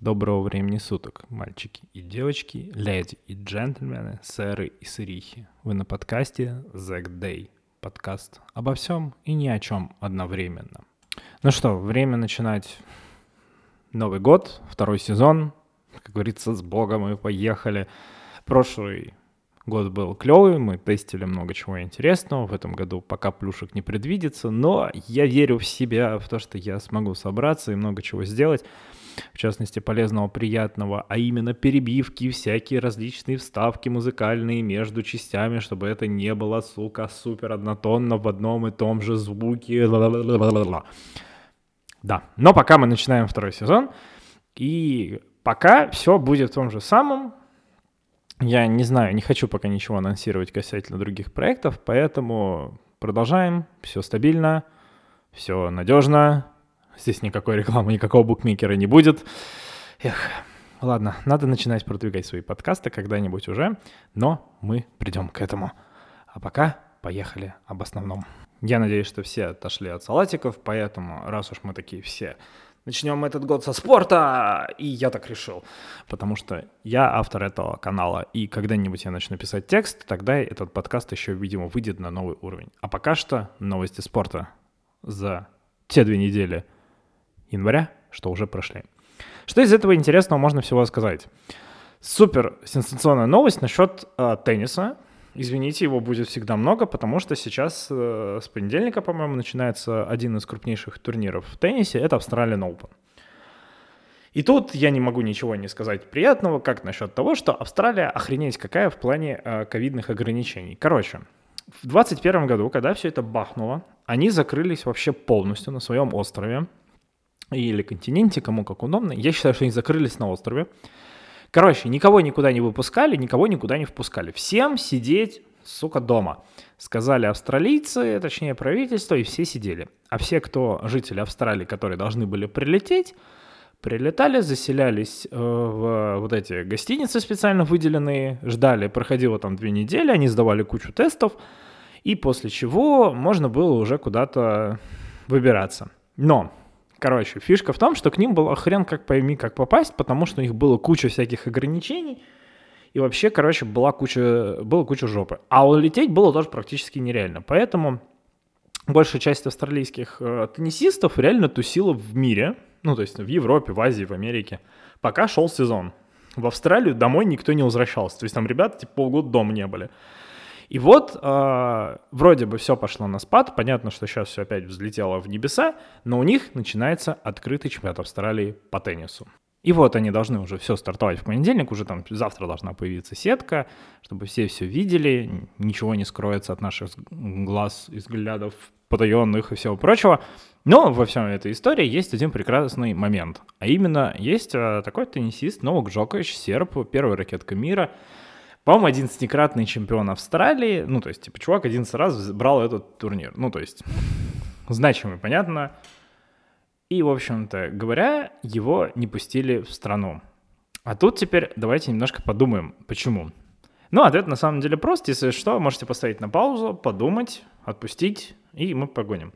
Доброго времени суток, мальчики и девочки, леди и джентльмены, сэры и сырихи. Вы на подкасте Zack Day. Подкаст обо всем и ни о чем одновременно. Ну что, время начинать Новый год, второй сезон. Как говорится, с Богом мы поехали. Прошлый год был клевый, мы тестили много чего интересного. В этом году пока плюшек не предвидится, но я верю в себя, в то, что я смогу собраться и много чего сделать в частности, полезного, приятного, а именно перебивки, всякие различные вставки музыкальные между частями, чтобы это не было, сука, супер однотонно в одном и том же звуке. Ла-ла-ла-ла-ла. Да, но пока мы начинаем второй сезон, и пока все будет в том же самом, я не знаю, не хочу пока ничего анонсировать касательно других проектов, поэтому продолжаем, все стабильно, все надежно, Здесь никакой рекламы, никакого букмекера не будет. Эх, ладно, надо начинать продвигать свои подкасты когда-нибудь уже, но мы придем к этому. А пока поехали об основном. Я надеюсь, что все отошли от салатиков, поэтому, раз уж мы такие все, начнем этот год со спорта, и я так решил, потому что я автор этого канала, и когда-нибудь я начну писать текст, тогда этот подкаст еще, видимо, выйдет на новый уровень. А пока что новости спорта за те две недели – января, что уже прошли. Что из этого интересного можно всего сказать? Супер сенсационная новость насчет э, тенниса. Извините, его будет всегда много, потому что сейчас э, с понедельника, по-моему, начинается один из крупнейших турниров в теннисе. Это Australian Open. И тут я не могу ничего не сказать приятного, как насчет того, что Австралия охренеть какая в плане э, ковидных ограничений. Короче, в 2021 году, когда все это бахнуло, они закрылись вообще полностью на своем острове или континенте, кому как удобно. Я считаю, что они закрылись на острове. Короче, никого никуда не выпускали, никого никуда не впускали. Всем сидеть, сука, дома. Сказали австралийцы, точнее правительство, и все сидели. А все, кто жители Австралии, которые должны были прилететь, прилетали, заселялись э, в вот эти гостиницы специально выделенные, ждали, проходило там две недели, они сдавали кучу тестов, и после чего можно было уже куда-то выбираться. Но Короче, фишка в том, что к ним было хрен как пойми, как попасть, потому что у них было куча всяких ограничений, и вообще, короче, была куча, была куча жопы. А улететь было тоже практически нереально. Поэтому большая часть австралийских э, теннисистов реально тусила в мире, ну, то есть в Европе, в Азии, в Америке, пока шел сезон. В Австралию домой никто не возвращался. То есть там ребята типа полгода дома не были. И вот э, вроде бы все пошло на спад, понятно, что сейчас все опять взлетело в небеса, но у них начинается открытый чемпионат Австралии по теннису. И вот они должны уже все стартовать в понедельник, уже там завтра должна появиться сетка, чтобы все все видели, ничего не скроется от наших глаз взглядов потаенных и всего прочего. Но во всем этой истории есть один прекрасный момент. А именно, есть э, такой теннисист Новак Джокович, серб, первая ракетка мира, по-моему, 11-кратный чемпион Австралии. Ну, то есть, типа, чувак 11 раз брал этот турнир. Ну, то есть, значимый, понятно. И, в общем-то говоря, его не пустили в страну. А тут теперь давайте немножко подумаем, почему. Ну, ответ на самом деле прост. Если что, можете поставить на паузу, подумать, отпустить, и мы погоним.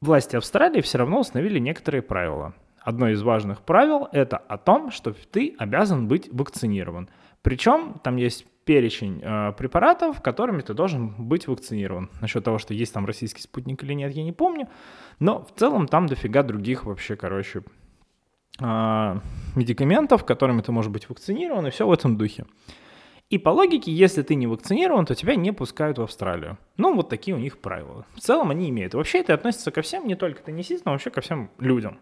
Власти Австралии все равно установили некоторые правила. Одно из важных правил – это о том, что ты обязан быть вакцинирован – причем там есть перечень э, препаратов, которыми ты должен быть вакцинирован. Насчет того, что есть там российский спутник или нет, я не помню. Но в целом там дофига других вообще, короче, э, медикаментов, которыми ты можешь быть вакцинирован, и все в этом духе. И по логике, если ты не вакцинирован, то тебя не пускают в Австралию. Ну, вот такие у них правила. В целом они имеют. Вообще это относится ко всем, не только теннисистам, но вообще ко всем людям.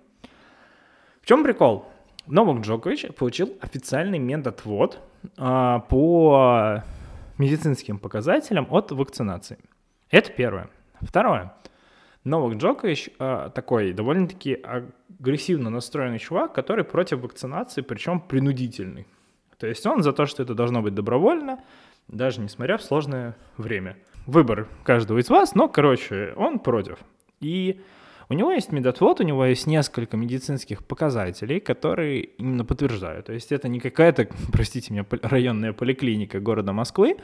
В чем прикол? Новак Джокович получил официальный медотвод а, по медицинским показателям от вакцинации. Это первое. Второе. Новак Джокович а, такой довольно-таки агрессивно настроенный чувак, который против вакцинации, причем принудительный. То есть он за то, что это должно быть добровольно, даже несмотря в сложное время. Выбор каждого из вас, но, короче, он против. И у него есть медотвод, у него есть несколько медицинских показателей, которые именно подтверждают. То есть это не какая-то, простите меня, районная поликлиника города Москвы,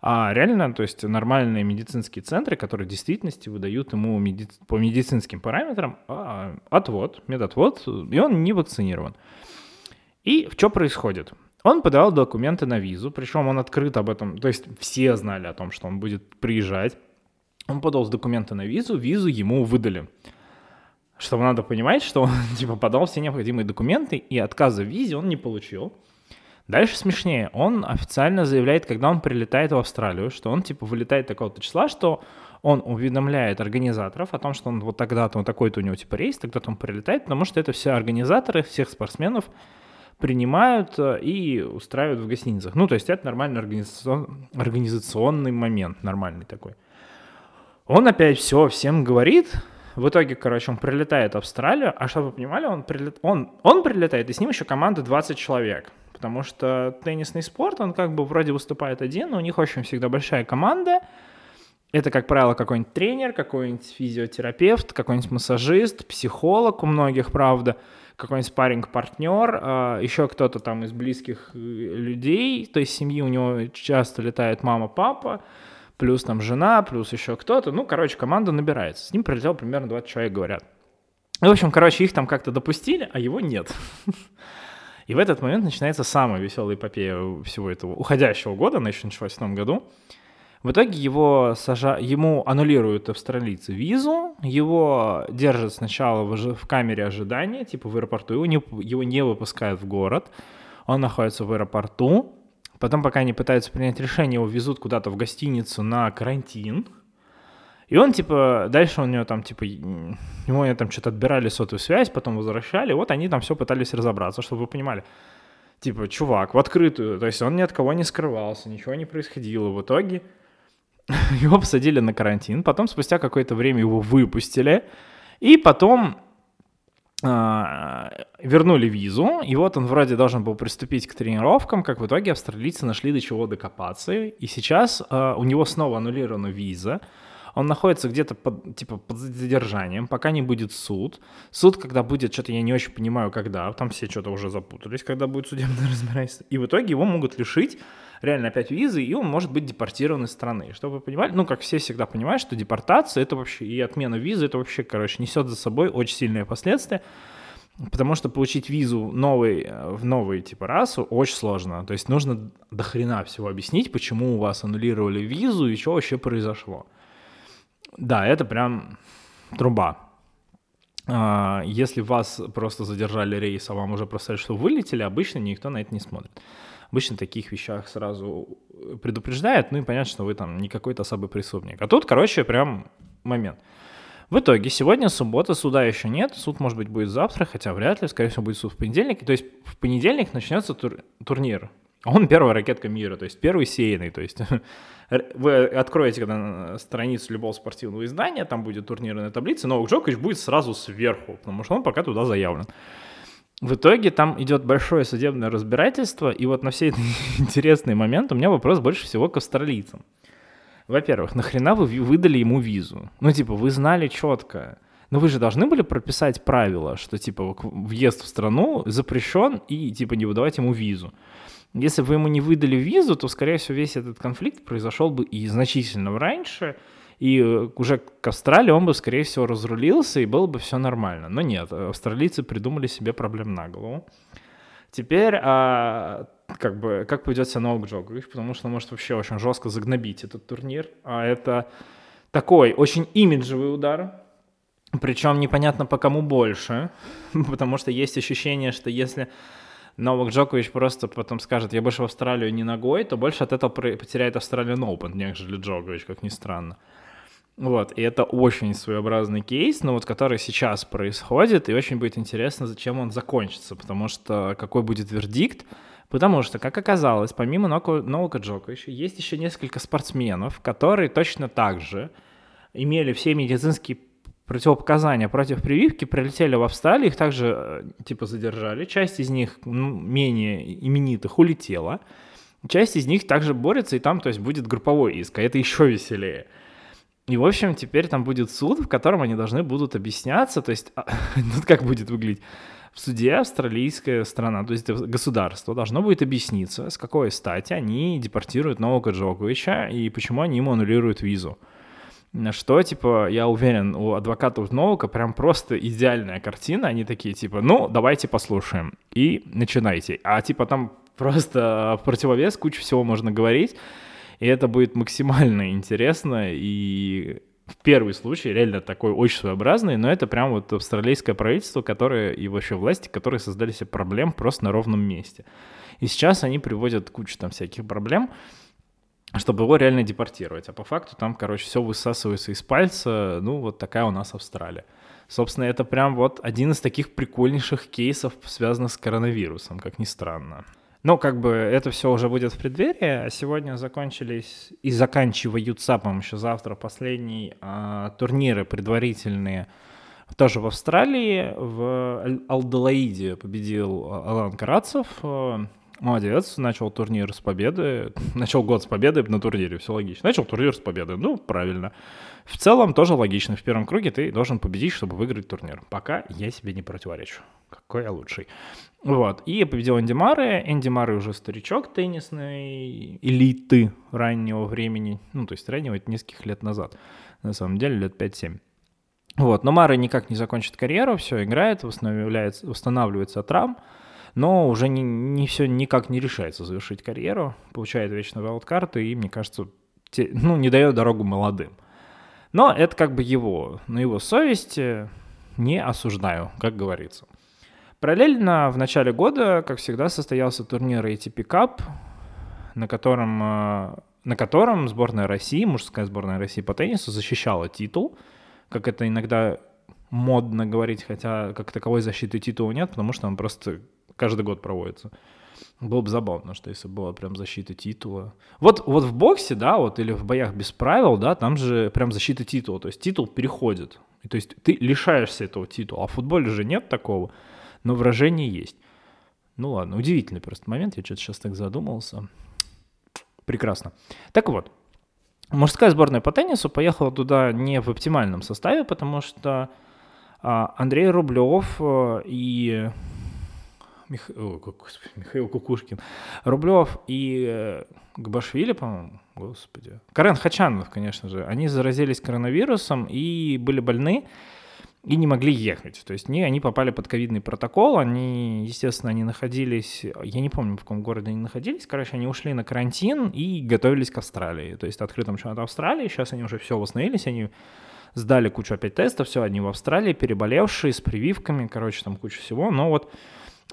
а реально, то есть нормальные медицинские центры, которые в действительности выдают ему меди... по медицинским параметрам а, отвод, медотвод, и он не вакцинирован. И что происходит? Он подавал документы на визу, причем он открыт об этом, то есть все знали о том, что он будет приезжать. Он подал документы на визу, визу ему выдали. Чтобы надо понимать, что он типа подал все необходимые документы, и отказа в визе он не получил. Дальше смешнее. Он официально заявляет, когда он прилетает в Австралию, что он типа вылетает такого-то числа, что он уведомляет организаторов о том, что он вот тогда-то, он такой-то у него типа рейс, тогда-то он прилетает, потому что это все организаторы всех спортсменов принимают э, и устраивают в гостиницах. Ну, то есть это нормальный организацион... организационный момент, нормальный такой. Он опять все всем говорит, в итоге, короче, он прилетает в Австралию, а чтобы вы понимали, он, прилет... он, он прилетает, и с ним еще команда 20 человек. Потому что теннисный спорт, он как бы вроде выступает один, но у них очень всегда большая команда. Это, как правило, какой-нибудь тренер, какой-нибудь физиотерапевт, какой-нибудь массажист, психолог у многих, правда, какой-нибудь спарринг-партнер, а, еще кто-то там из близких э, людей, то есть семьи у него часто летает мама, папа, плюс там жена, плюс еще кто-то. Ну, короче, команда набирается. С ним прилетело примерно 20 человек, говорят. В общем, короче, их там как-то допустили, а его нет. И в этот момент начинается самая веселая эпопея всего этого уходящего года, она еще началась в том году. В итоге его сажа... ему аннулируют австралийцы визу, его держат сначала в, в камере ожидания, типа в аэропорту, его не... его не выпускают в город, он находится в аэропорту, потом, пока они пытаются принять решение, его везут куда-то в гостиницу на карантин, и он, типа, дальше у него там, типа, ему там что-то отбирали сотовую связь, потом возвращали, вот они там все пытались разобраться, чтобы вы понимали. Типа, чувак, в открытую, то есть он ни от кого не скрывался, ничего не происходило. В итоге его посадили на карантин, потом спустя какое-то время его выпустили, и потом вернули визу, и вот он вроде должен был приступить к тренировкам, как в итоге австралийцы нашли до чего докопаться, и сейчас э, у него снова аннулирована виза, он находится где-то под, типа, под задержанием, пока не будет суд. Суд, когда будет, что-то я не очень понимаю, когда, там все что-то уже запутались, когда будет судебное разбирательство. И в итоге его могут лишить реально опять визы, и он может быть депортирован из страны. Чтобы вы понимали, ну, как все всегда понимают, что депортация это вообще, и отмена визы, это вообще, короче, несет за собой очень сильные последствия. Потому что получить визу новый, в новый типа расу очень сложно. То есть нужно до хрена всего объяснить, почему у вас аннулировали визу и что вообще произошло. Да, это прям труба. А, если вас просто задержали рейс, а вам уже просто что вылетели, обычно никто на это не смотрит. Обычно таких вещах сразу предупреждают, ну и понятно, что вы там не какой-то особый преступник. А тут, короче, прям момент. В итоге, сегодня суббота, суда еще нет, суд, может быть, будет завтра, хотя вряд ли, скорее всего, будет суд в понедельник. То есть в понедельник начнется тур- турнир он первая ракетка мира, то есть первый сеянный. То есть вы откроете когда страницу любого спортивного издания, там будет турнирная таблица, Новак Джокович будет сразу сверху, потому что он пока туда заявлен. В итоге там идет большое судебное разбирательство, и вот на все эти интересные моменты у меня вопрос больше всего к австралийцам. Во-первых, нахрена вы выдали ему визу? Ну, типа, вы знали четко, но вы же должны были прописать правила, что, типа, въезд в страну запрещен, и, типа, не выдавать ему визу. Если бы вы ему не выдали визу, то, скорее всего, весь этот конфликт произошел бы и значительно раньше, и э, уже к Австралии он бы, скорее всего, разрулился, и было бы все нормально. Но нет, австралийцы придумали себе проблем на голову. Теперь, а, как бы, как поведет себя Новак Джокович, потому что он может вообще очень жестко загнобить этот турнир. А это такой очень имиджевый удар, причем непонятно по кому больше, потому что есть ощущение, что если Новак Джокович просто потом скажет, я больше в Австралию не ногой, то больше от этого потеряет Австралиан Open, нежели Джокович, как ни странно. Вот, и это очень своеобразный кейс, но вот который сейчас происходит, и очень будет интересно, зачем он закончится, потому что какой будет вердикт, потому что, как оказалось, помимо Новака Джоковича, есть еще несколько спортсменов, которые точно так же имели все медицинские противопоказания против прививки прилетели в Австралию, их также э, типа задержали. Часть из них ну, менее именитых улетела. Часть из них также борется, и там, то есть, будет групповой иск, а это еще веселее. И, в общем, теперь там будет суд, в котором они должны будут объясняться, то есть, а, тут как будет выглядеть? в суде австралийская страна, то есть государство, должно будет объясниться, с какой стати они депортируют Новака Джоковича и почему они ему аннулируют визу. Что, типа, я уверен, у адвокатов Новака прям просто идеальная картина. Они такие, типа, ну, давайте послушаем. И начинайте. А, типа, там просто в противовес кучу всего можно говорить. И это будет максимально интересно и в первый случай реально такой очень своеобразный, но это прям вот австралийское правительство, которое и вообще власти, которые создали себе проблем просто на ровном месте. И сейчас они приводят кучу там всяких проблем, чтобы его реально депортировать. А по факту там, короче, все высасывается из пальца. Ну, вот такая у нас Австралия. Собственно, это прям вот один из таких прикольнейших кейсов, связанных с коронавирусом, как ни странно. Ну, как бы это все уже будет в преддверии, а сегодня закончились и заканчиваются, по-моему, еще завтра последние а, турниры предварительные тоже в Австралии. В Алделаиде победил Алан Карацев. Молодец, начал турнир с победы. Начал год с победы на турнире, все логично. Начал турнир с победы, ну, правильно. В целом тоже логично. В первом круге ты должен победить, чтобы выиграть турнир. Пока я себе не противоречу. Какой я лучший. Вот. И победил Энди Мары. Энди Мары уже старичок теннисной элиты раннего времени. Ну, то есть раннего, это нескольких лет назад. На самом деле, лет 5-7. Вот. Но Мара никак не закончит карьеру, все играет, восстанавливается, восстанавливается от травм, но уже не, не все никак не решается завершить карьеру, получает вечно вайлдкарты и, мне кажется, те, ну, не дает дорогу молодым. Но это как бы его, на его совести не осуждаю, как говорится. Параллельно в начале года, как всегда, состоялся турнир ATP Cup, на котором, э, на котором сборная России, мужская сборная России по теннису защищала титул, как это иногда модно говорить, хотя как таковой защиты титула нет, потому что он просто каждый год проводится. Было бы забавно, что если была прям защита титула. Вот, вот в боксе, да, вот или в боях без правил, да, там же прям защита титула, то есть титул переходит. И, то есть ты лишаешься этого титула, а в футболе же нет такого но выражение есть. Ну ладно, удивительный просто момент, я что-то сейчас так задумался. Прекрасно. Так вот, мужская сборная по теннису поехала туда не в оптимальном составе, потому что а, Андрей Рублев э, и Мих... О, господи, Михаил Кукушкин, Рублев и э, Габашвили, по-моему, господи, Карен Хачанов, конечно же, они заразились коронавирусом и были больны и не могли ехать. То есть не, они попали под ковидный протокол, они, естественно, они находились, я не помню, в каком городе они находились, короче, они ушли на карантин и готовились к Австралии, то есть открытым чемпионату Австралии, сейчас они уже все восстановились, они сдали кучу опять тестов, все, они в Австралии, переболевшие, с прививками, короче, там куча всего, но вот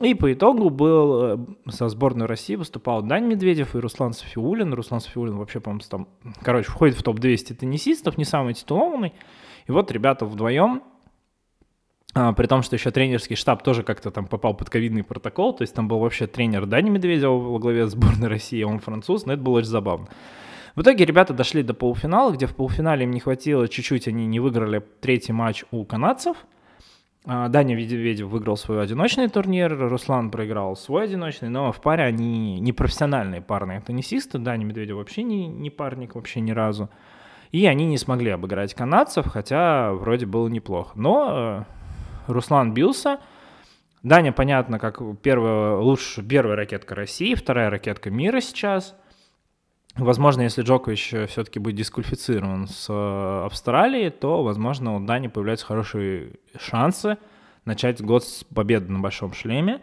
и по итогу был э, со сборной России выступал Дань Медведев и Руслан Софиулин. Руслан Софиулин вообще, по-моему, там, короче, входит в топ-200 теннисистов, не самый титулованный. И вот ребята вдвоем а, при том, что еще тренерский штаб тоже как-то там попал под ковидный протокол, то есть там был вообще тренер Дани Медведева во главе сборной России, он француз, но это было очень забавно. В итоге ребята дошли до полуфинала, где в полуфинале им не хватило чуть-чуть, они не выиграли третий матч у канадцев. А, Даня Медведев выиграл свой одиночный турнир, Руслан проиграл свой одиночный, но в паре они не профессиональные парные теннисисты, Даня Медведев вообще не, не парник вообще ни разу. И они не смогли обыграть канадцев, хотя вроде было неплохо. Но э, Руслан бился. Даня, понятно, как первая, лучше, первая ракетка России, вторая ракетка мира сейчас. Возможно, если Джокович все-таки будет дисквалифицирован с э, Австралией, то, возможно, у Дани появляются хорошие шансы начать год с победы на большом шлеме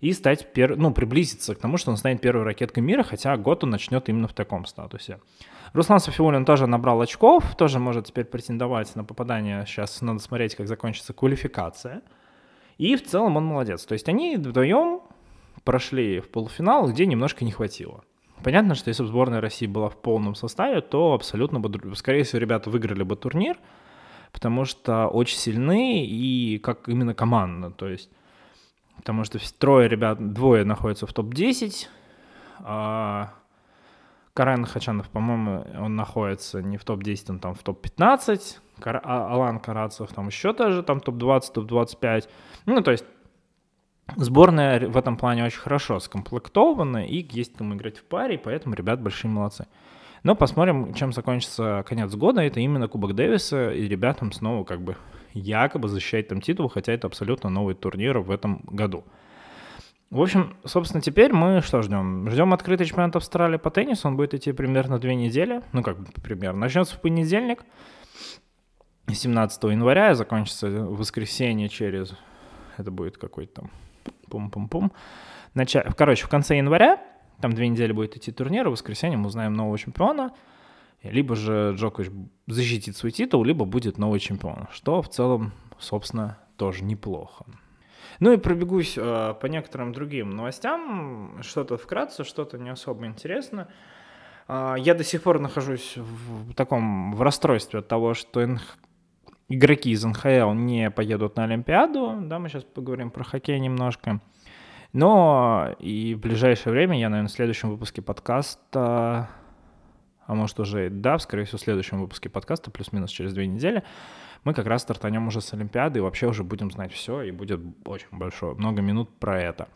и стать, пер... ну, приблизиться к тому, что он станет первой ракеткой мира, хотя год он начнет именно в таком статусе. Руслан Софиулин тоже набрал очков, тоже может теперь претендовать на попадание. Сейчас надо смотреть, как закончится квалификация. И в целом он молодец. То есть они вдвоем прошли в полуфинал, где немножко не хватило. Понятно, что если бы сборная России была в полном составе, то абсолютно бы, скорее всего, ребята выиграли бы турнир, потому что очень сильны и как именно команда. То есть, потому что трое ребят, двое находятся в топ-10, а Карен Хачанов, по-моему, он находится не в топ-10, он там в топ-15. Кар... А, Алан Карацев там еще тоже там топ-20, топ-25. Ну, то есть сборная в этом плане очень хорошо скомплектована, и есть кому играть в паре, поэтому ребят большие молодцы. Но посмотрим, чем закончится конец года. Это именно Кубок Дэвиса, и ребятам снова как бы якобы защищать там титул, хотя это абсолютно новый турнир в этом году. В общем, собственно, теперь мы что ждем? Ждем открытый чемпионат Австралии по теннису, он будет идти примерно две недели, ну как примерно, начнется в понедельник, 17 января, и закончится в воскресенье через, это будет какой-то там, пум-пум-пум, Нача... короче, в конце января, там две недели будет идти турнир, в воскресенье мы узнаем нового чемпиона, либо же Джокович защитит свой титул, либо будет новый чемпион, что в целом, собственно, тоже неплохо. Ну и пробегусь э, по некоторым другим новостям, что-то вкратце, что-то не особо интересно. Э, я до сих пор нахожусь в, в таком в расстройстве от того, что. Игроки из НХЛ не поедут на Олимпиаду. Да, мы сейчас поговорим про хоккей немножко. Но и в ближайшее время я, наверное, в следующем выпуске подкаста, а может уже, да, скорее всего, в следующем выпуске подкаста, плюс-минус через две недели, мы как раз стартанем уже с Олимпиады и вообще уже будем знать все, и будет очень большое, много минут про это.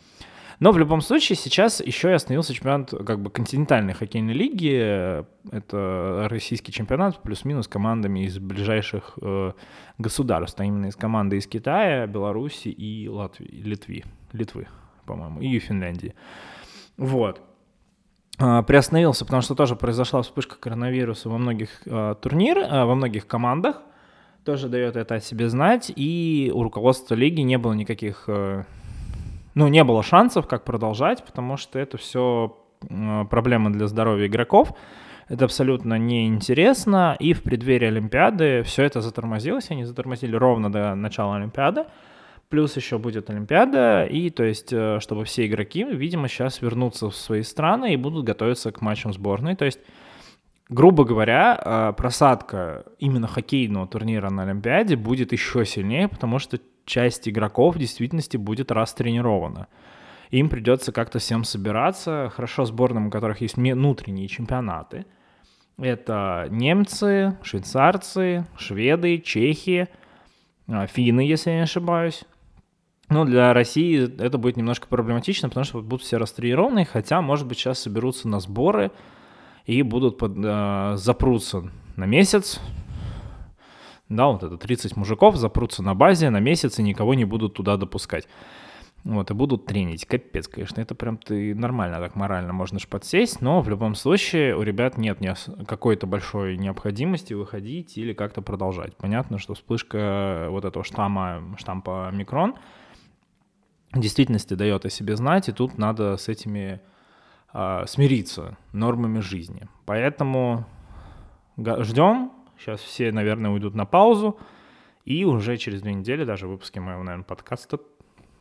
Но в любом случае сейчас еще и остановился чемпионат как бы континентальной хоккейной лиги. Это российский чемпионат плюс-минус командами из ближайших э, государств, а именно из команды из Китая, Беларуси и Латвии, Литвы, Литвы, по-моему, и Финляндии. Вот. А, приостановился, потому что тоже произошла вспышка коронавируса во многих э, турнирах, э, во многих командах тоже дает это о себе знать, и у руководства лиги не было никаких, э, ну, не было шансов, как продолжать, потому что это все проблемы для здоровья игроков, это абсолютно неинтересно, и в преддверии Олимпиады все это затормозилось, они затормозили ровно до начала Олимпиады, плюс еще будет Олимпиада, и то есть, э, чтобы все игроки, видимо, сейчас вернутся в свои страны и будут готовиться к матчам сборной, то есть грубо говоря, э, просадка именно хоккейного турнира на Олимпиаде будет еще сильнее, потому что часть игроков в действительности будет растренирована. Им придется как-то всем собираться. Хорошо сборным, у которых есть внутренние чемпионаты. Это немцы, швейцарцы, шведы, чехи, э, финны, если я не ошибаюсь. Ну, для России это будет немножко проблематично, потому что будут все растренированы, хотя, может быть, сейчас соберутся на сборы – и будут под, э, запрутся на месяц, да, вот это 30 мужиков запрутся на базе на месяц и никого не будут туда допускать. Вот, и будут тренить. Капец, конечно, это прям ты нормально так морально можно ж подсесть, но в любом случае у ребят нет какой-то большой необходимости выходить или как-то продолжать. Понятно, что вспышка вот этого штамма, штампа микрон в действительности дает о себе знать, и тут надо с этими э, смириться нормами жизни. Поэтому ждем. Сейчас все, наверное, уйдут на паузу. И уже через две недели, даже в выпуске моего, наверное, подкаста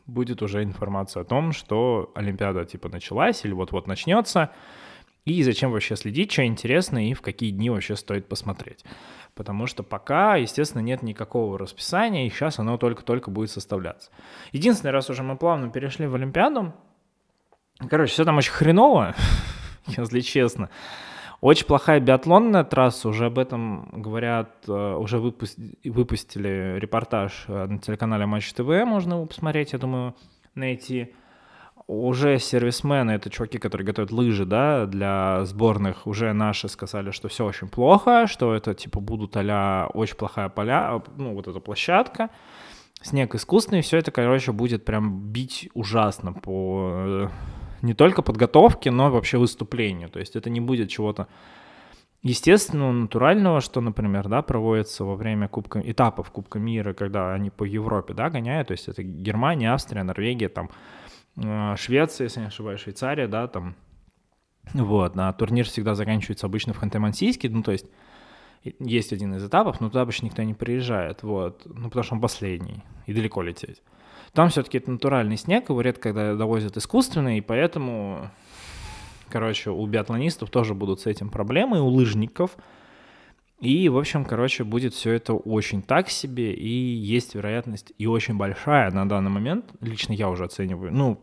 будет уже информация о том, что Олимпиада типа началась или вот-вот начнется, и зачем вообще следить, что интересно и в какие дни вообще стоит посмотреть. Потому что пока, естественно, нет никакого расписания, и сейчас оно только-только будет составляться. Единственный раз уже мы плавно перешли в Олимпиаду, Короче, все там очень хреново, если честно. Очень плохая биатлонная трасса, уже об этом говорят, э, уже выпустили репортаж э, на телеканале Матч ТВ, можно его посмотреть, я думаю, найти. Уже сервисмены, это чуваки, которые готовят лыжи, да, для сборных, уже наши сказали, что все очень плохо, что это, типа, будут а очень плохая поля, ну, вот эта площадка, снег искусственный, все это, короче, будет прям бить ужасно по э, не только подготовке, но вообще выступлению. То есть это не будет чего-то естественного, натурального, что, например, да, проводится во время кубка, этапов Кубка мира, когда они по Европе, да, гоняют, то есть это Германия, Австрия, Норвегия, там, э, Швеция, если не ошибаюсь, Швейцария, да, там, вот, а турнир всегда заканчивается обычно в Ханты-Мансийске, ну, то есть есть один из этапов, но туда обычно никто не приезжает, вот, ну, потому что он последний, и далеко лететь. Там все-таки это натуральный снег, его редко когда довозят искусственный, и поэтому, короче, у биатлонистов тоже будут с этим проблемы, у лыжников. И, в общем, короче, будет все это очень так себе, и есть вероятность, и очень большая на данный момент, лично я уже оцениваю, ну,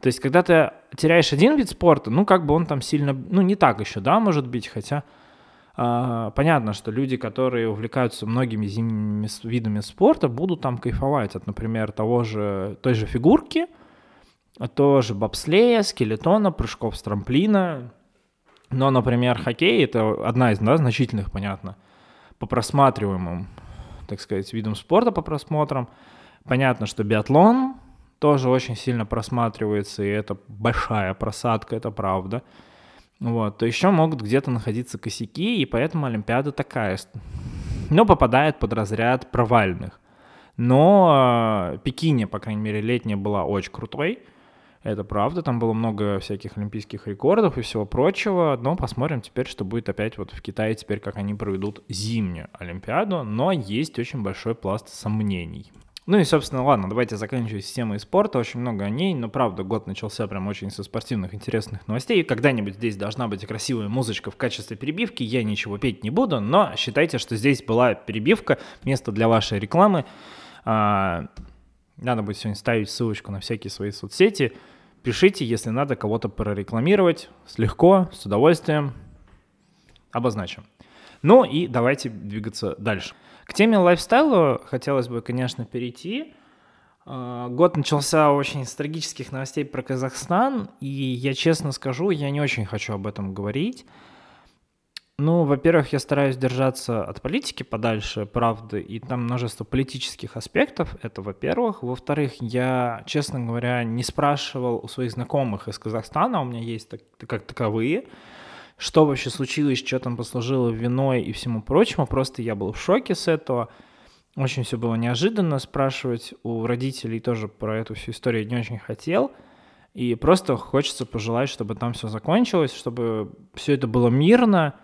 то есть, когда ты теряешь один вид спорта, ну, как бы он там сильно, ну, не так еще, да, может быть, хотя понятно, что люди, которые увлекаются многими зимними видами спорта, будут там кайфовать от, например, того же, той же фигурки, тоже бобслея, скелетона, прыжков с трамплина. Но, например, хоккей — это одна из да, значительных, понятно, по просматриваемым так сказать, видом спорта по просмотрам. Понятно, что биатлон тоже очень сильно просматривается, и это большая просадка, это правда. Вот, то еще могут где-то находиться косяки, и поэтому Олимпиада такая, но попадает под разряд провальных. Но э, Пекине, по крайней мере, летняя была очень крутой, это правда, там было много всяких олимпийских рекордов и всего прочего, но посмотрим теперь, что будет опять вот в Китае теперь, как они проведут зимнюю Олимпиаду, но есть очень большой пласт сомнений. Ну и, собственно, ладно, давайте заканчивать с спорта, очень много о ней, но правда, год начался прям очень со спортивных интересных новостей, когда-нибудь здесь должна быть красивая музычка в качестве перебивки, я ничего петь не буду, но считайте, что здесь была перебивка, место для вашей рекламы, а, надо будет сегодня ставить ссылочку на всякие свои соцсети, пишите, если надо кого-то прорекламировать, с легко, с удовольствием, обозначим. Ну и давайте двигаться дальше. К теме лайфстайла хотелось бы, конечно, перейти. А, год начался очень с трагических новостей про Казахстан, и я честно скажу, я не очень хочу об этом говорить. Ну, во-первых, я стараюсь держаться от политики подальше, правда, и там множество политических аспектов, это во-первых. Во-вторых, я, честно говоря, не спрашивал у своих знакомых из Казахстана, у меня есть так, как таковые, что вообще случилось, что там послужило виной и всему прочему. Просто я был в шоке с этого. Очень все было неожиданно. Спрашивать у родителей тоже про эту всю историю не очень хотел. И просто хочется пожелать, чтобы там все закончилось, чтобы все это было мирно.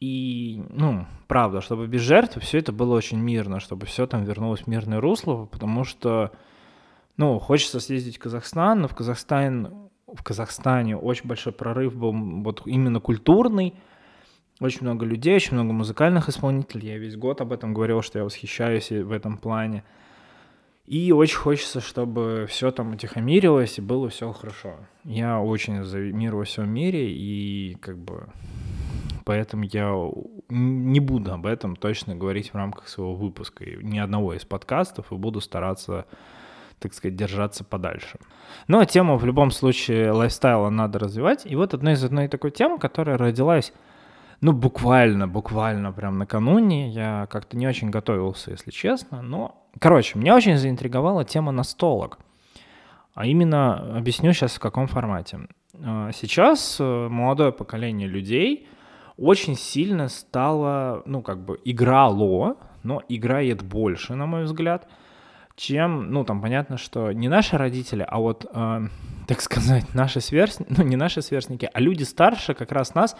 И, ну, правда, чтобы без жертв все это было очень мирно, чтобы все там вернулось в мирное русло, потому что, ну, хочется съездить в Казахстан, но в Казахстан в Казахстане очень большой прорыв был вот именно культурный. Очень много людей, очень много музыкальных исполнителей. Я весь год об этом говорил, что я восхищаюсь в этом плане. И очень хочется, чтобы все там утихомирилось и было все хорошо. Я очень за мир во всем мире, и как бы поэтому я не буду об этом точно говорить в рамках своего выпуска, ни одного из подкастов, и буду стараться так сказать, держаться подальше. Но тему в любом случае лайфстайла надо развивать. И вот одна из одной такой темы, которая родилась, ну, буквально, буквально прям накануне. Я как-то не очень готовился, если честно. Но, короче, меня очень заинтриговала тема настолок. А именно, объясню сейчас в каком формате. А, сейчас э, молодое поколение людей очень сильно стало, ну, как бы играло, но играет больше, на мой взгляд – чем, ну, там понятно, что не наши родители, а вот, э, так сказать, наши сверстники, ну, не наши сверстники, а люди старше как раз нас,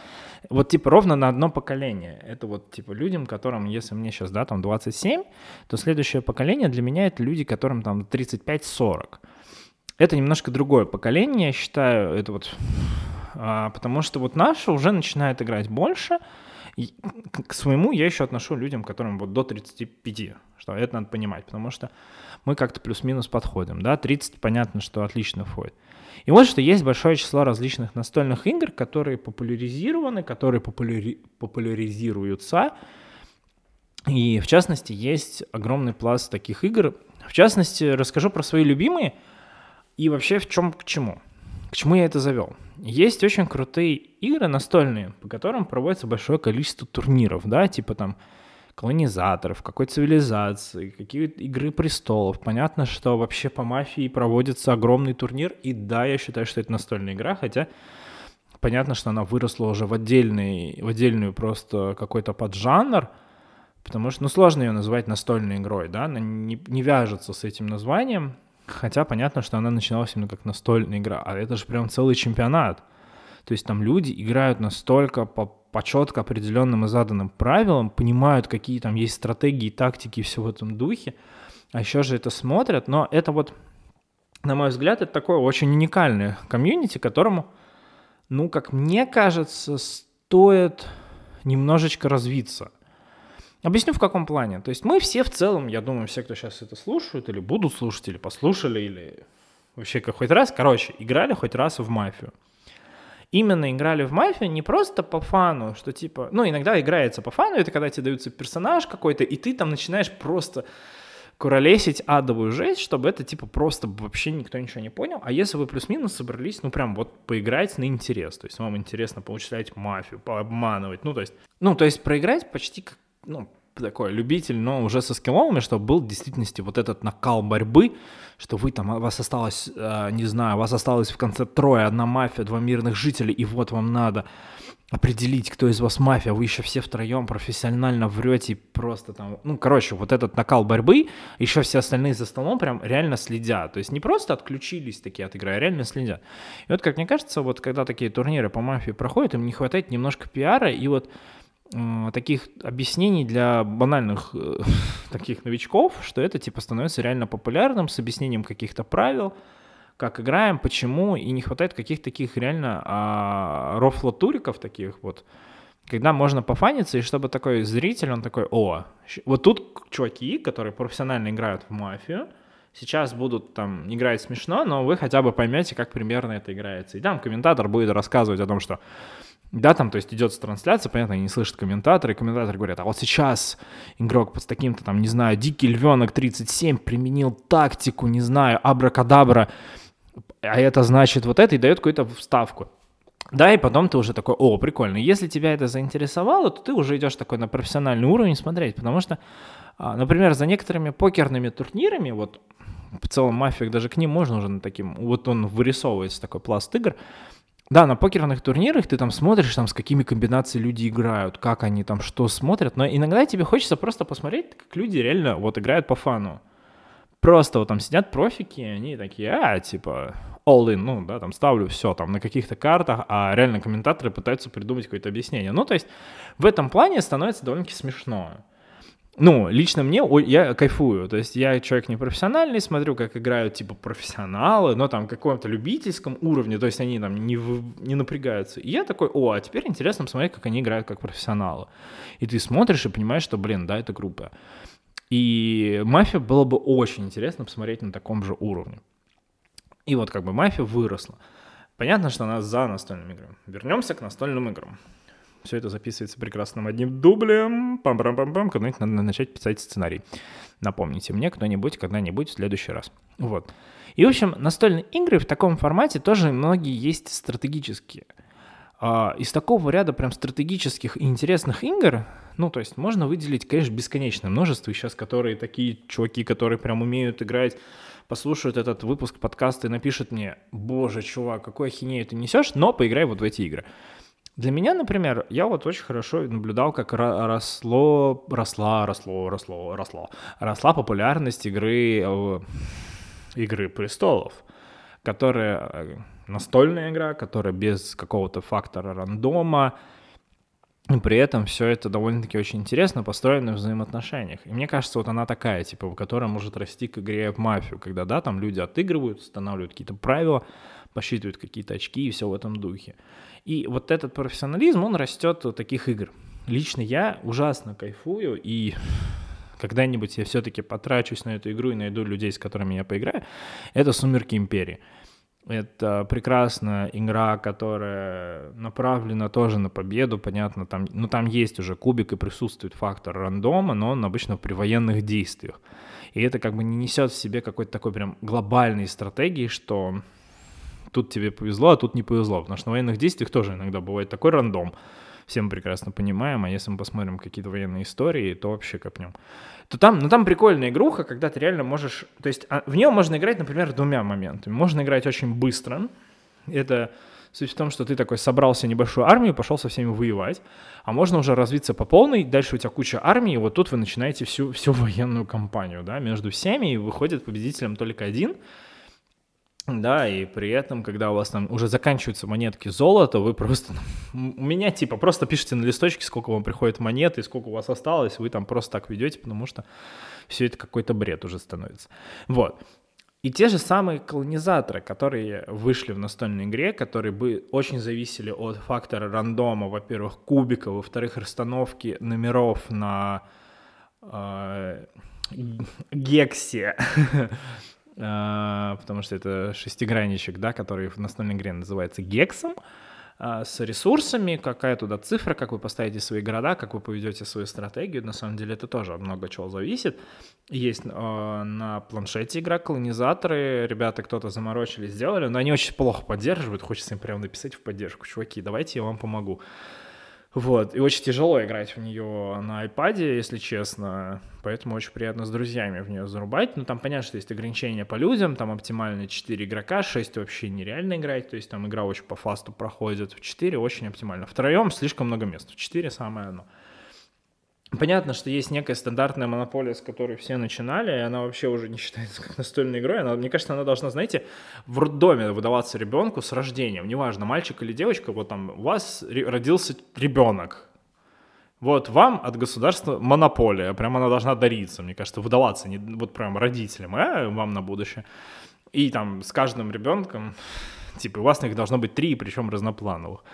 вот, типа, ровно на одно поколение. Это вот, типа, людям, которым, если мне сейчас, да, там 27, то следующее поколение для меня это люди, которым там 35-40. Это немножко другое поколение, я считаю, это вот, а, потому что вот наше уже начинает играть больше, к своему я еще отношу людям, которым вот до 35, что это надо понимать, потому что мы как-то плюс-минус подходим, да, 30 понятно, что отлично входит. И вот что есть большое число различных настольных игр, которые популяризированы, которые популяри... популяризируются, и в частности есть огромный пласт таких игр. В частности, расскажу про свои любимые и вообще в чем к чему. К чему я это завел? Есть очень крутые игры настольные, по которым проводится большое количество турниров, да, типа там колонизаторов, какой цивилизации, какие игры престолов. Понятно, что вообще по мафии проводится огромный турнир, и да, я считаю, что это настольная игра, хотя понятно, что она выросла уже в, отдельный, в отдельную просто какой-то поджанр, потому что, ну, сложно ее назвать настольной игрой, да, она не, не вяжется с этим названием, хотя понятно, что она начиналась именно как настольная игра, а это же прям целый чемпионат. То есть там люди играют настолько по по четко определенным и заданным правилам, понимают, какие там есть стратегии, тактики и все в этом духе, а еще же это смотрят, но это вот, на мой взгляд, это такое очень уникальное комьюнити, которому, ну, как мне кажется, стоит немножечко развиться. Объясню в каком плане. То есть мы все в целом, я думаю, все, кто сейчас это слушают, или будут слушать, или послушали, или вообще как хоть раз, короче, играли хоть раз в мафию именно играли в мафию не просто по фану, что типа, ну, иногда играется по фану, это когда тебе дается персонаж какой-то, и ты там начинаешь просто куролесить адовую жесть, чтобы это типа просто вообще никто ничего не понял. А если вы плюс-минус собрались, ну прям вот поиграть на интерес, то есть вам интересно поучислять мафию, пообманывать, ну то есть, ну то есть проиграть почти как, ну такой любитель, но уже со скилловыми, чтобы был в действительности вот этот накал борьбы, что вы там, у вас осталось, э, не знаю, вас осталось в конце трое, одна мафия, два мирных жителей, и вот вам надо определить, кто из вас мафия, вы еще все втроем профессионально врете просто там, ну, короче, вот этот накал борьбы, еще все остальные за столом прям реально следят, то есть не просто отключились такие от игры, а реально следят. И вот, как мне кажется, вот когда такие турниры по мафии проходят, им не хватает немножко пиара и вот таких объяснений для банальных э, таких новичков, что это типа становится реально популярным с объяснением каких-то правил, как играем, почему, и не хватает каких-то таких реально а, рофлотуриков таких вот, когда можно пофаниться, и чтобы такой зритель, он такой, о, вот тут чуваки, которые профессионально играют в мафию, сейчас будут там играть смешно, но вы хотя бы поймете, как примерно это играется. И там комментатор будет рассказывать о том, что да, там, то есть идет трансляция, понятно, не слышат комментаторы, и комментаторы говорят, а вот сейчас игрок с таким-то там, не знаю, Дикий Львенок 37 применил тактику, не знаю, абракадабра, а это значит вот это, и дает какую-то вставку. Да, и потом ты уже такой, о, прикольно. Если тебя это заинтересовало, то ты уже идешь такой на профессиональный уровень смотреть, потому что, а, например, за некоторыми покерными турнирами, вот в целом мафик даже к ним можно уже на таким, вот он вырисовывается такой пласт игр, да, на покерных турнирах ты там смотришь, там, с какими комбинациями люди играют, как они там что смотрят, но иногда тебе хочется просто посмотреть, как люди реально вот играют по фану. Просто вот там сидят профики, и они такие, а, типа, all in, ну, да, там ставлю все там на каких-то картах, а реально комментаторы пытаются придумать какое-то объяснение. Ну, то есть в этом плане становится довольно-таки смешно. Ну, лично мне, я кайфую, то есть я человек непрофессиональный, смотрю, как играют, типа, профессионалы, но там каком-то любительском уровне, то есть они там не, не напрягаются. И я такой, о, а теперь интересно посмотреть, как они играют как профессионалы. И ты смотришь и понимаешь, что, блин, да, это группа. И «Мафия» было бы очень интересно посмотреть на таком же уровне. И вот как бы «Мафия» выросла. Понятно, что она за настольными играми. Вернемся к настольным играм. Все это записывается прекрасным одним дублем. Пам-пам-пам-пам. Когда-нибудь надо начать писать сценарий. Напомните мне кто-нибудь когда-нибудь в следующий раз. Вот. И, в общем, настольные игры в таком формате тоже многие есть стратегические. А, из такого ряда прям стратегических и интересных игр ну, то есть можно выделить, конечно, бесконечное множество. Сейчас которые такие чуваки, которые прям умеют играть, послушают этот выпуск подкаста и напишут мне, боже, чувак, какой ахинею ты несешь, но поиграй вот в эти игры. Для меня, например, я вот очень хорошо наблюдал, как росло, росла, росло, росло, росло, росла популярность игры, э, игры престолов, которая э, настольная игра, которая без какого-то фактора рандома, и при этом все это довольно-таки очень интересно построено в взаимоотношениях. И мне кажется, вот она такая, типа, которая может расти к игре в мафию, когда, да, там люди отыгрывают, устанавливают какие-то правила, посчитывают какие-то очки и все в этом духе. И вот этот профессионализм, он растет от таких игр. Лично я ужасно кайфую, и когда-нибудь я все-таки потрачусь на эту игру и найду людей, с которыми я поиграю, это «Сумерки Империи». Это прекрасная игра, которая направлена тоже на победу, понятно, там, ну, там есть уже кубик и присутствует фактор рандома, но он обычно при военных действиях. И это как бы не несет в себе какой-то такой прям глобальной стратегии, что тут тебе повезло, а тут не повезло, потому что на военных действиях тоже иногда бывает такой рандом, все мы прекрасно понимаем, а если мы посмотрим какие-то военные истории, то вообще копнем. То там, ну там прикольная игруха, когда ты реально можешь, то есть а, в нее можно играть, например, двумя моментами. Можно играть очень быстро, это Суть в том, что ты такой собрался небольшую армию, пошел со всеми воевать, а можно уже развиться по полной, дальше у тебя куча армии, и вот тут вы начинаете всю, всю военную кампанию, да, между всеми, и выходит победителем только один, да, и при этом, когда у вас там уже заканчиваются монетки золота, вы просто... У меня типа просто пишите на листочке, сколько вам приходит монет и сколько у вас осталось, вы там просто так ведете, потому что все это какой-то бред уже становится. Вот. И те же самые колонизаторы, которые вышли в настольной игре, которые бы очень зависели от фактора рандома, во-первых, кубика, во-вторых, расстановки номеров на э, гексе, потому что это шестигранничек, да, который в настольной игре называется гексом, а, с ресурсами, какая туда цифра, как вы поставите свои города, как вы поведете свою стратегию. На самом деле это тоже много чего зависит. Есть э, на планшете игра колонизаторы, ребята кто-то заморочили, сделали, но они очень плохо поддерживают, хочется им прямо написать в поддержку, чуваки, давайте я вам помогу. Вот, и очень тяжело играть в нее на iPad, если честно, поэтому очень приятно с друзьями в нее зарубать. Ну, там понятно, что есть ограничения по людям, там оптимально 4 игрока, 6 вообще нереально играть, то есть там игра очень по фасту проходит, в 4 очень оптимально. Втроем слишком много мест, в 4 самое оно. Понятно, что есть некая стандартная монополия, с которой все начинали, и она вообще уже не считается как настольной игрой. Она, мне кажется, она должна, знаете, в роддоме выдаваться ребенку с рождением. Неважно, мальчик или девочка, вот там у вас родился ребенок. Вот вам от государства монополия, прям она должна дариться, мне кажется, выдаваться не вот прям родителям, а вам на будущее. И там с каждым ребенком, типа, у вас их должно быть три, причем разноплановых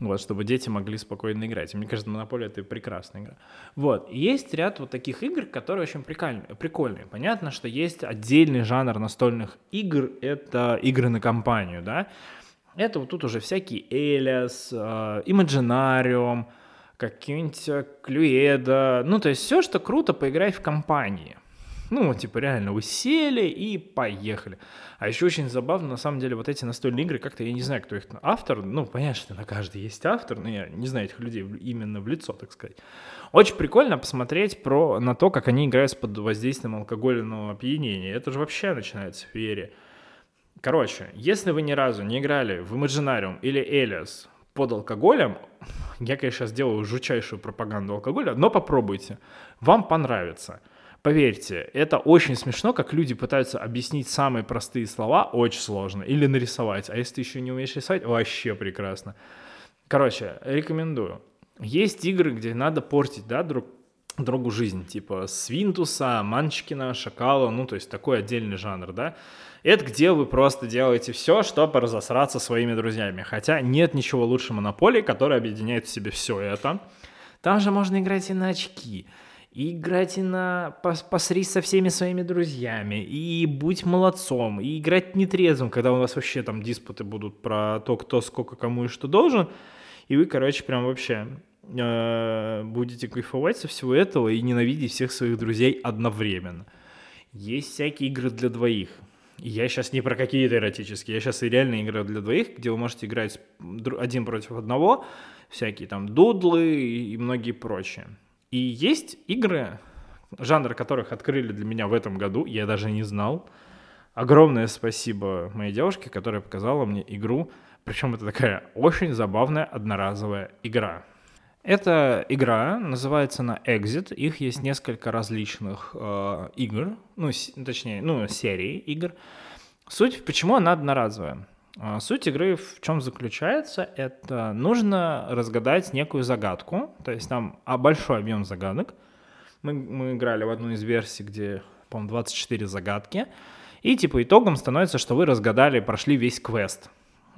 вот, чтобы дети могли спокойно играть. И мне кажется, Монополия — это прекрасная игра. Вот, и есть ряд вот таких игр, которые очень прикольные. прикольные. Понятно, что есть отдельный жанр настольных игр — это игры на компанию, да. Это вот тут уже всякие Элиас, Imaginarium, какие-нибудь Клюэда, ну, то есть все, что круто поиграть в компании — ну, типа, реально, вы сели и поехали. А еще очень забавно, на самом деле, вот эти настольные игры, как-то, я не знаю, кто их автор, ну, понятно, что на каждый есть автор, но я не знаю этих людей именно в лицо, так сказать. Очень прикольно посмотреть про, на то, как они играют под воздействием алкогольного опьянения. Это же вообще начинается в вере. Короче, если вы ни разу не играли в Imaginarium или Элиас под алкоголем, я, конечно, сделаю жутчайшую пропаганду алкоголя, но попробуйте, вам понравится. Поверьте, это очень смешно, как люди пытаются объяснить самые простые слова, очень сложно, или нарисовать. А если ты еще не умеешь рисовать, вообще прекрасно. Короче, рекомендую. Есть игры, где надо портить, да, друг другу жизнь, типа Свинтуса, Манчкина, Шакала, ну, то есть такой отдельный жанр, да. Это где вы просто делаете все, чтобы разосраться своими друзьями. Хотя нет ничего лучше монополии, которая объединяет в себе все это. Там же можно играть и на очки и играть и на посрись со всеми своими друзьями, и будь молодцом, и играть нетрезвым, когда у вас вообще там диспуты будут про то, кто сколько кому и что должен, и вы, короче, прям вообще э, будете кайфовать со всего этого и ненавидеть всех своих друзей одновременно. Есть всякие игры для двоих. Я сейчас не про какие-то эротические, я сейчас и реальные игры для двоих, где вы можете играть один против одного, всякие там дудлы и многие прочие. И есть игры, жанр которых открыли для меня в этом году, я даже не знал. Огромное спасибо моей девушке, которая показала мне игру, причем это такая очень забавная одноразовая игра. Эта игра называется на Exit. Их есть несколько различных э, игр, ну, с, точнее, ну, серии игр. Суть, почему она одноразовая? А, суть игры в чем заключается? Это нужно разгадать некую загадку, то есть там а, большой объем загадок. Мы, мы играли в одну из версий, где, по-моему, 24 загадки. И типа итогом становится, что вы разгадали, прошли весь квест.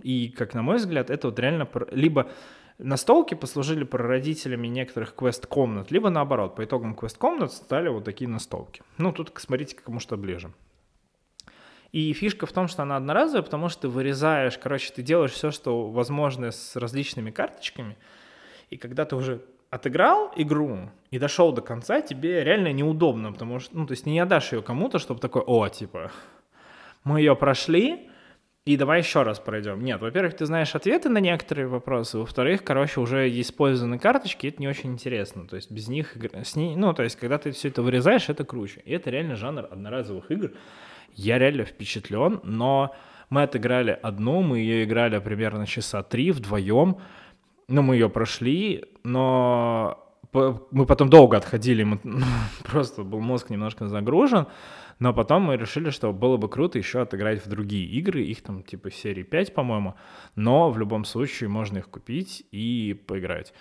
И, как на мой взгляд, это вот реально либо настолки послужили прародителями некоторых квест-комнат, либо наоборот, по итогам квест-комнат стали вот такие настолки. Ну, тут смотрите, кому что ближе. И фишка в том, что она одноразовая, потому что ты вырезаешь, короче, ты делаешь все, что возможно с различными карточками, и когда ты уже отыграл игру и дошел до конца, тебе реально неудобно, потому что, ну, то есть не отдашь ее кому-то, чтобы такой, о, типа, мы ее прошли, и давай еще раз пройдем. Нет, во-первых, ты знаешь ответы на некоторые вопросы, во-вторых, короче, уже использованы карточки, это не очень интересно, то есть без них, с ней, ну, то есть когда ты все это вырезаешь, это круче. И это реально жанр одноразовых игр, я реально впечатлен, но мы отыграли одну, мы ее играли примерно часа три вдвоем, ну, мы ее прошли, но мы потом долго отходили, мы, просто был мозг немножко загружен, но потом мы решили, что было бы круто еще отыграть в другие игры, их там типа серии 5, по-моему, но в любом случае можно их купить и поиграть.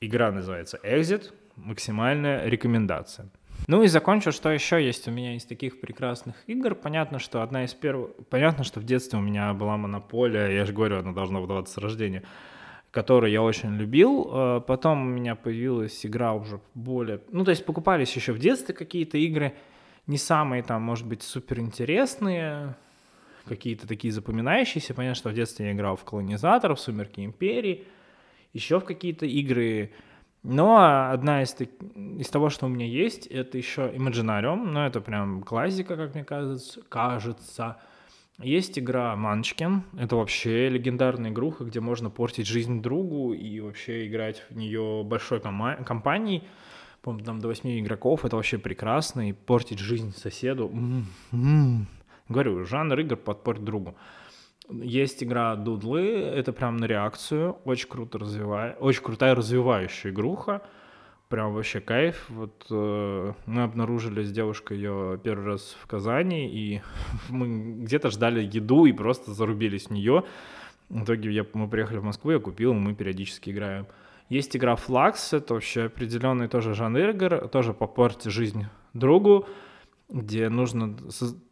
Игра называется Exit, максимальная рекомендация. Ну и закончу, что еще есть у меня из таких прекрасных игр. Понятно, что одна из первых... Понятно, что в детстве у меня была монополия, я же говорю, она должна выдаваться с рождения, которую я очень любил. Э, потом у меня появилась игра уже более... Ну, то есть покупались еще в детстве какие-то игры, не самые там, может быть, суперинтересные, какие-то такие запоминающиеся. Понятно, что в детстве я играл в колонизаторов, Сумерки Империи, еще в какие-то игры но одна из, из того, что у меня есть, это еще Imaginarium, но это прям классика, как мне кажется. кажется. Есть игра Манчкин. Это вообще легендарная игруха, где можно портить жизнь другу и вообще играть в нее большой кома- компанией. По-моему, там до 8 игроков. Это вообще прекрасно. И портить жизнь соседу. М-м-м. Говорю, жанр игр подпортить другу. Есть игра Дудлы, это прям на реакцию, очень круто развивает, очень крутая развивающая игруха, прям вообще кайф. Вот э, мы обнаружили с девушкой ее первый раз в Казани, и мы где-то ждали еду и просто зарубились в нее. В итоге я, мы приехали в Москву, я купил, мы периодически играем. Есть игра Flux, это вообще определенный тоже жанр игр, тоже попортить жизнь другу, где нужно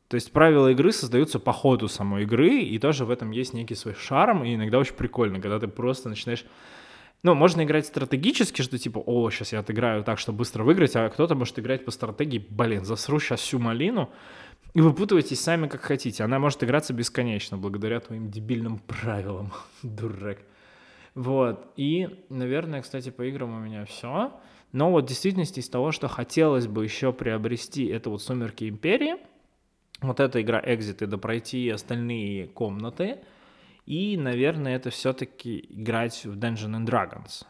то есть правила игры создаются по ходу самой игры, и тоже в этом есть некий свой шарм, и иногда очень прикольно, когда ты просто начинаешь... Ну, можно играть стратегически, что типа, о, сейчас я отыграю так, чтобы быстро выиграть, а кто-то может играть по стратегии, блин, засру сейчас всю малину, и выпутывайтесь сами как хотите. Она может играться бесконечно, благодаря твоим дебильным правилам, дурак. Вот, и, наверное, кстати, по играм у меня все. Но вот в действительности из того, что хотелось бы еще приобрести, это вот «Сумерки Империи», вот эта игра Exit, это пройти остальные комнаты, и, наверное, это все-таки играть в Dungeons and Dragons.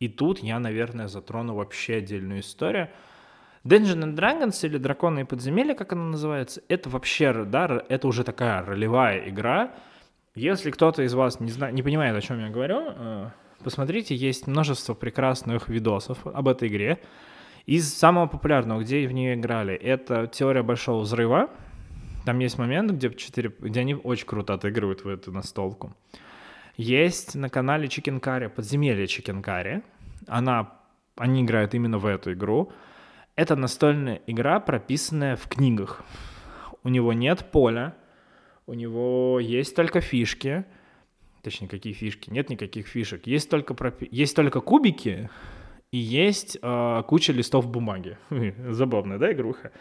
И тут я, наверное, затрону вообще отдельную историю. Dungeons and Dragons или Драконы и подземелья, как она называется, это вообще, да, это уже такая ролевая игра. Если кто-то из вас не, знает, не понимает, о чем я говорю, э, посмотрите, есть множество прекрасных видосов об этой игре. Из самого популярного, где в нее играли, это «Теория большого взрыва», там есть момент, где, 4, где они очень круто отыгрывают в эту настолку. Есть на канале Chicken Curry, подземелье Chicken Curry. Она, они играют именно в эту игру. Это настольная игра, прописанная в книгах. У него нет поля, у него есть только фишки. Точнее, какие фишки? Нет никаких фишек. Есть только, пропи... есть только кубики и есть э, куча листов бумаги. Забавная, да, игруха?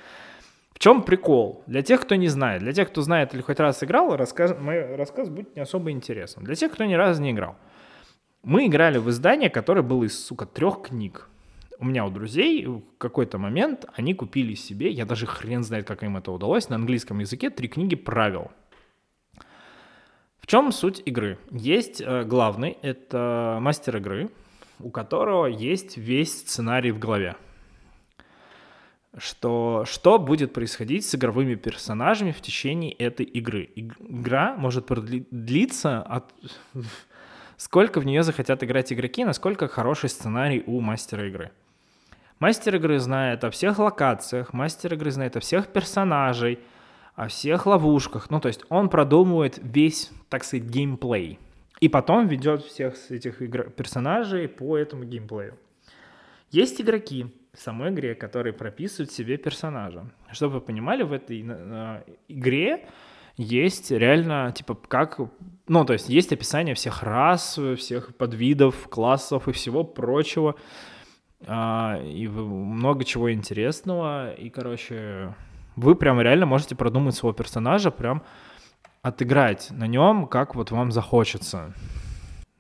Чем прикол? Для тех, кто не знает, для тех, кто знает или хоть раз играл, рассказ, мой рассказ будет не особо интересным. Для тех, кто ни разу не играл. Мы играли в издание, которое было из, сука, трех книг. У меня у друзей в какой-то момент они купили себе, я даже хрен знает, как им это удалось, на английском языке три книги правил. В чем суть игры? Есть э, главный, это мастер игры, у которого есть весь сценарий в голове что что будет происходить с игровыми персонажами в течение этой игры. Игра может продлиться от... Сколько в нее захотят играть игроки, насколько хороший сценарий у мастера игры. Мастер игры знает о всех локациях, мастер игры знает о всех персонажей, о всех ловушках. Ну, то есть он продумывает весь, так сказать, геймплей. И потом ведет всех этих игр... персонажей по этому геймплею. Есть игроки, самой игре, которые прописывают себе персонажа. Чтобы вы понимали, в этой игре есть реально, типа, как... Ну, то есть есть описание всех рас, всех подвидов, классов и всего прочего. А, и много чего интересного. И, короче, вы прям реально можете продумать своего персонажа, прям отыграть на нем, как вот вам захочется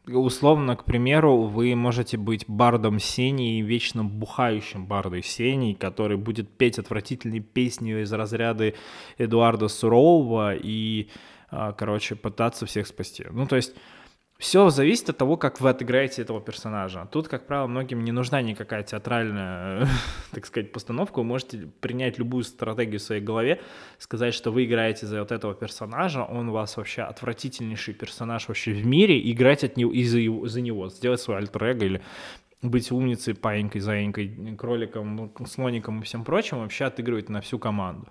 условно, к примеру, вы можете быть бардом Сеней, вечно бухающим бардой Сеней, который будет петь отвратительные песни из разряда Эдуарда Сурового и, а, короче, пытаться всех спасти. Ну, то есть все зависит от того, как вы отыграете этого персонажа. Тут, как правило, многим не нужна никакая театральная, так сказать, постановка. Вы можете принять любую стратегию в своей голове, сказать, что вы играете за вот этого персонажа, он у вас вообще отвратительнейший персонаж вообще в мире, играть от него, из-за его, за него, сделать свой альтер или быть умницей, паинькой, заинькой, кроликом, слоником и всем прочим, вообще отыгрывать на всю команду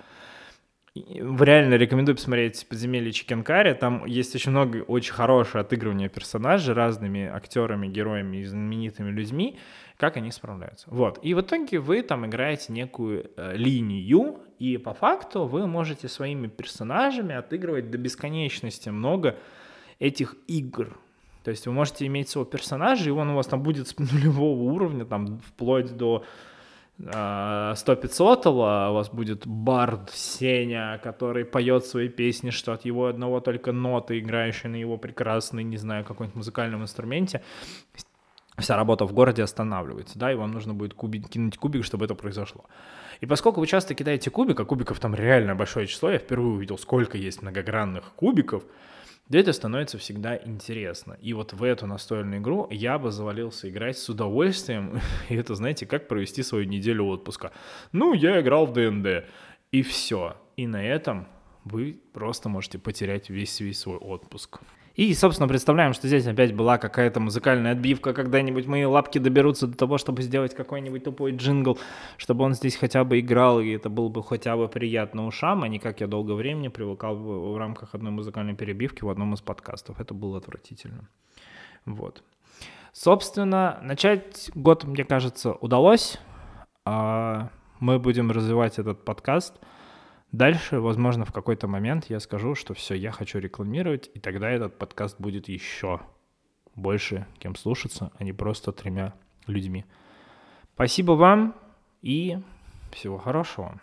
реально рекомендую посмотреть «Подземелье Чикенкари». Там есть очень много очень хорошего отыгрывания персонажей разными актерами, героями и знаменитыми людьми, как они справляются. Вот. И в итоге вы там играете некую э, линию, и по факту вы можете своими персонажами отыгрывать до бесконечности много этих игр. То есть вы можете иметь своего персонажа, и он у вас там будет с нулевого уровня, там вплоть до 100-500 а у вас будет Бард Сеня, который поет свои песни, что от его одного только ноты, играющие на его прекрасной, не знаю, каком-нибудь музыкальном инструменте, вся работа в городе останавливается, да, и вам нужно будет кубик, кинуть кубик, чтобы это произошло. И поскольку вы часто кидаете кубик, а кубиков там реально большое число, я впервые увидел, сколько есть многогранных кубиков, да это становится всегда интересно. И вот в эту настольную игру я бы завалился играть с удовольствием. И это, знаете, как провести свою неделю отпуска. Ну, я играл в ДНД. И все. И на этом вы просто можете потерять весь, весь свой отпуск. И, собственно, представляем, что здесь опять была какая-то музыкальная отбивка, когда-нибудь мои лапки доберутся до того, чтобы сделать какой-нибудь тупой джингл, чтобы он здесь хотя бы играл, и это было бы хотя бы приятно ушам, а не как я долго времени привыкал в, в рамках одной музыкальной перебивки в одном из подкастов. Это было отвратительно. Вот. Собственно, начать год, мне кажется, удалось. А мы будем развивать этот подкаст – Дальше, возможно, в какой-то момент я скажу, что все, я хочу рекламировать, и тогда этот подкаст будет еще больше кем слушаться, а не просто тремя людьми. Спасибо вам и всего хорошего.